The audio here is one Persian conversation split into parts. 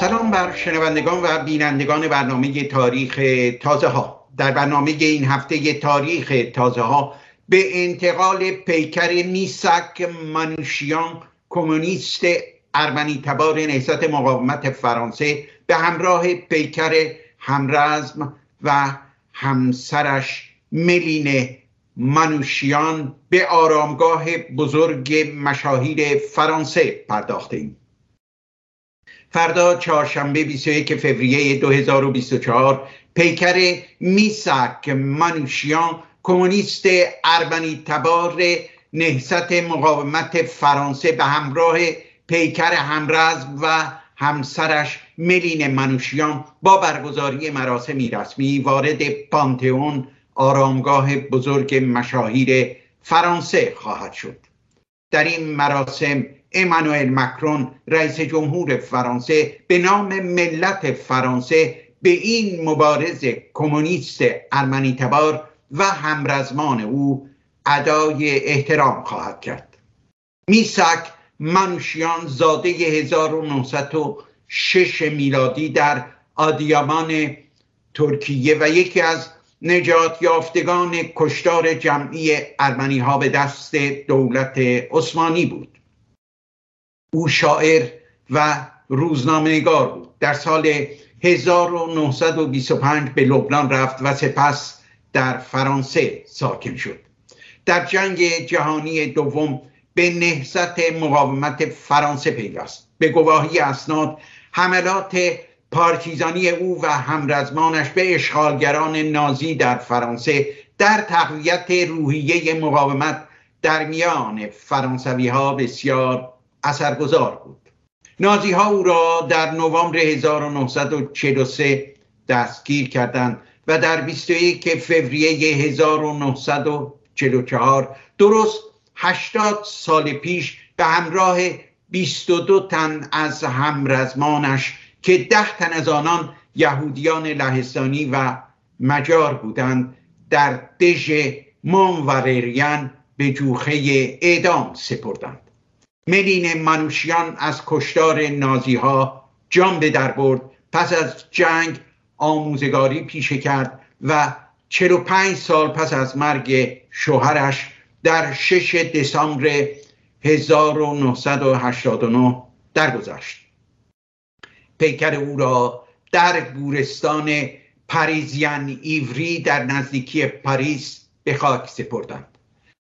سلام بر شنوندگان و بینندگان برنامه تاریخ تازه ها. در برنامه این هفته تاریخ تازه ها به انتقال پیکر میسک منوشیان کمونیست ارمنی تبار نهضت مقاومت فرانسه به همراه پیکر همرزم و همسرش ملین منوشیان به آرامگاه بزرگ مشاهیر فرانسه پرداخته ایم فردا چهارشنبه 21 فوریه 2024 پیکر میسک منوشیان کمونیست اربنی تبار نهضت مقاومت فرانسه به همراه پیکر همرزم و همسرش ملین منوشیان با برگزاری مراسمی رسمی وارد پانتئون آرامگاه بزرگ مشاهیر فرانسه خواهد شد. در این مراسم امانوئل مکرون رئیس جمهور فرانسه به نام ملت فرانسه به این مبارز کمونیست ارمنی تبار و همرزمان او ادای احترام خواهد کرد. میسک منوشیان زاده 1906 میلادی در آدیامان ترکیه و یکی از نجات یافتگان کشتار جمعی ارمنی ها به دست دولت عثمانی بود. او شاعر و روزنامه نگار بود. در سال 1925 به لبنان رفت و سپس در فرانسه ساکن شد. در جنگ جهانی دوم به نهضت مقاومت فرانسه پیوست. به گواهی اسناد حملات پارتیزانی او و همرزمانش به اشغالگران نازی در فرانسه در تقویت روحیه مقاومت در میان فرانسوی ها بسیار اثرگذار بود. نازی ها او را در نوامبر 1943 دستگیر کردند و در 21 فوریه 1944 درست 80 سال پیش به همراه 22 تن از همرزمانش که ده تن از آنان یهودیان لهستانی و مجار بودند در دژ مونورریان به جوخه اعدام سپردند. ملین منوشیان از کشتار نازی ها جان به در برد. پس از جنگ آموزگاری پیشه کرد و 45 سال پس از مرگ شوهرش در 6 دسامبر 1989 درگذشت. پیکر او را در گورستان پریزیان ایوری در نزدیکی پاریس به خاک سپردند.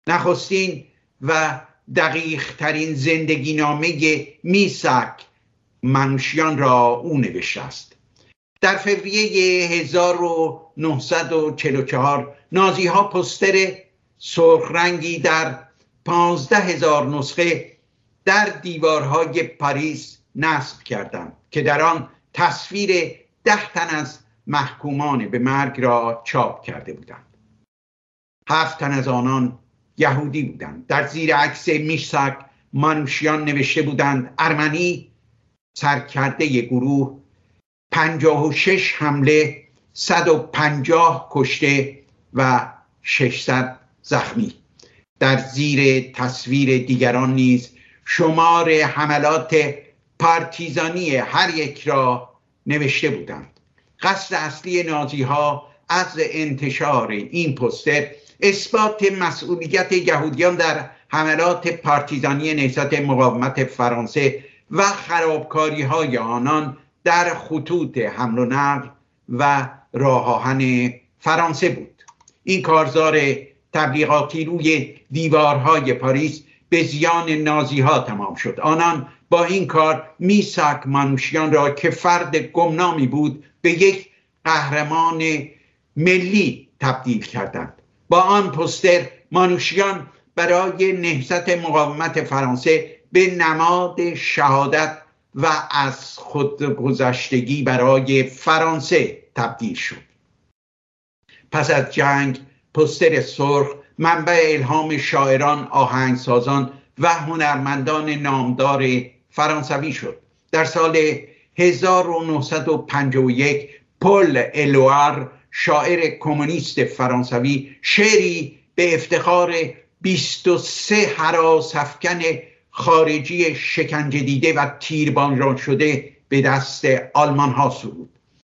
نخستین و دقیق ترین زندگی نامه میسک منشیان را او نوشته است در فوریه 1944 نازی ها پستر سرخ رنگی در پانزده هزار نسخه در دیوارهای پاریس نصب کردند که در آن تصویر ده تن از محکومان به مرگ را چاپ کرده بودند. هفت تن از آنان یهودی بودند در زیر عکس میشسک منوشیان نوشته بودند ارمنی سرکرده گروه پنجاه و شش حمله صد و پنجاه کشته و ششصد زخمی. در زیر تصویر دیگران نیز شمار حملات پارتیزانی هر یک را نوشته بودند. قصد اصلی نازی ها از انتشار این پستر اثبات مسئولیت یهودیان در حملات پارتیزانی نهضت مقاومت فرانسه و خرابکاری های آنان در خطوط حمل و نقل و راهان فرانسه بود. این کارزار تبلیغاتی روی دیوارهای پاریس به زیان نازی ها تمام شد. آنان با این کار میساک مانوشیان را که فرد گمنامی بود به یک قهرمان ملی تبدیل کردند. با آن پستر مانوشیان برای نهضت مقاومت فرانسه به نماد شهادت و از خودگذشتگی برای فرانسه تبدیل شد. پس از جنگ پستر سرخ منبع الهام شاعران آهنگسازان و هنرمندان نامدار فرانسوی شد. در سال 1951 پل الوار شاعر کمونیست فرانسوی شعری به افتخار 23 حراس افکن خارجی شکنجه دیده و تیربانجان شده به دست آلمان ها سرود.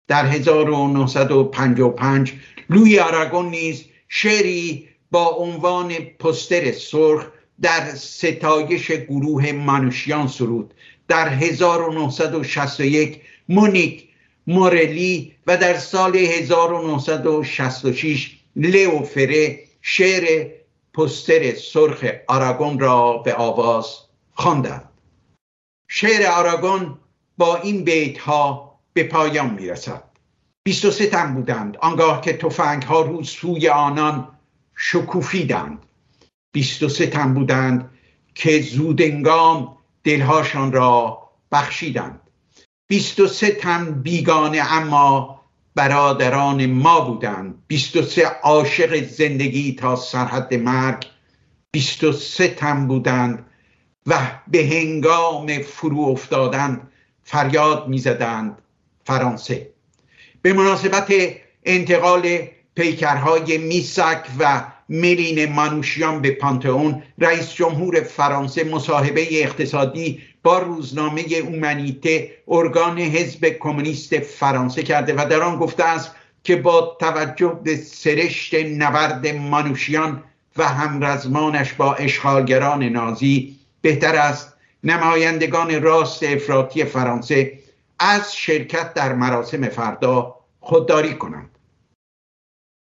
در 1955 لوی آراگون نیز شعری با عنوان پستر سرخ در ستایش گروه مانوشیان سرود. در 1961 مونیک مورلی و در سال 1966 لیو فره شعر پستر سرخ آراگون را به آواز خواندند. شعر آراگون با این بیت ها به پایان می رسد 23 تن بودند آنگاه که تفنگ ها رو سوی آنان شکوفیدند. 23 تن بودند که زودنگام دلهاشان را بخشیدند. 23 تن بیگانه اما برادران ما بودند. 23 عاشق زندگی تا سرحد مرگ. 23 تن بودند و به هنگام فرو افتادن فریاد می‌زدند فرانسه. به مناسبت انتقال پیکرهای میسک و ملین مانوشیان به پانتئون رئیس جمهور فرانسه مصاحبه اقتصادی با روزنامه اومنیته ارگان حزب کمونیست فرانسه کرده و در آن گفته است که با توجه به سرشت نبرد مانوشیان و همرزمانش با اشغالگران نازی بهتر است. نمایندگان راست افراطی فرانسه از شرکت در مراسم فردا خودداری کنند.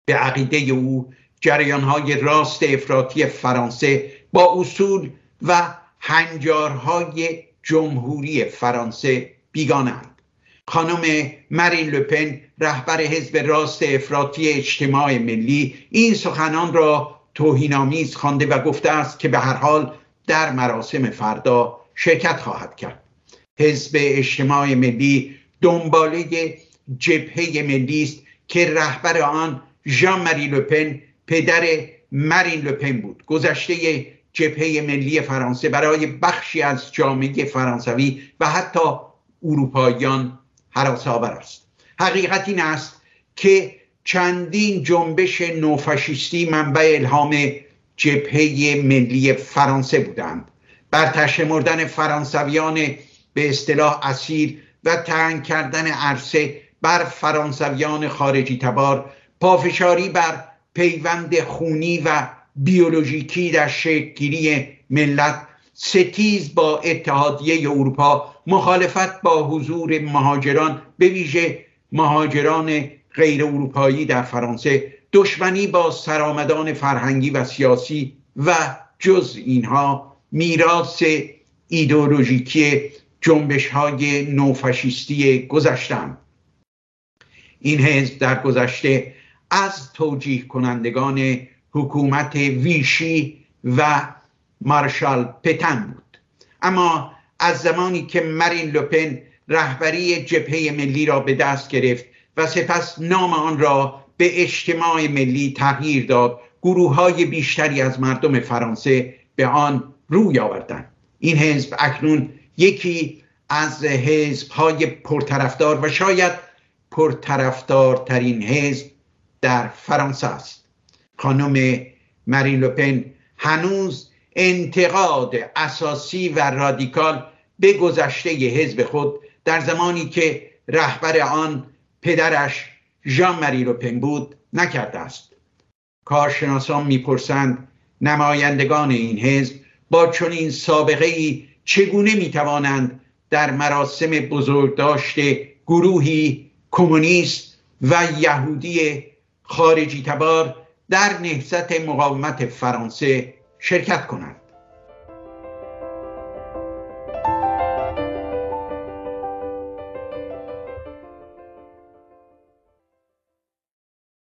به عقیده او جریانهای راست افراطی فرانسه با اصول و هنجارهای جمهوری فرانسه بیگانند. خانم مرین لپن رهبر حزب راست افراطی اجتماع ملی این سخنان را توهینآمیز خوانده و گفته است که به هر حال در مراسم فردا شرکت خواهد کرد. حزب اجتماع ملی دنباله جبهه ملی است که رهبر آن ژان مری لوپن پدر مرین لوپن بود. گذشته جبهه ملی فرانسه برای بخشی از جامعه فرانسوی و حتی اروپاییان حراس است. حقیقت این است که چندین جنبش نوفاشیستی منبع الهام جبهه ملی فرانسه بودند. بر مردن فرانسویان به اصطلاح اسیر و تنگ کردن عرصه بر فرانسویان خارجی تبار پافشاری بر پیوند خونی و بیولوژیکی در شکلگیری ملت ستیز با اتحادیه اروپا مخالفت با حضور مهاجران به ویژه مهاجران غیر اروپایی در فرانسه دشمنی با سرآمدان فرهنگی و سیاسی و جز اینها میراث ایدئولوژیکی جنبش های نوفاشیستی گذشتن این حزب در گذشته از توجیه کنندگان حکومت ویشی و مارشال پتن بود. اما از زمانی که مرین لوپن رهبری جبهه ملی را به دست گرفت و سپس نام آن را به اجتماع ملی تغییر داد گروه های بیشتری از مردم فرانسه به آن روی آوردند. این حزب اکنون یکی از حزب های پرطرفدار و شاید پرطرفدارترین حزب در فرانسه است. خانم مارین لوپن هنوز انتقاد اساسی و رادیکال به گذشته حزب خود در زمانی که رهبر آن پدرش ژان ماری لوپن بود نکرده است. کارشناسان می‌پرسند نمایندگان این حزب با چنین سابقه ای چگونه می‌توانند در مراسم بزرگداشت گروهی کمونیست و یهودی خارجی تبار در نهضت مقاومت فرانسه شرکت کنند.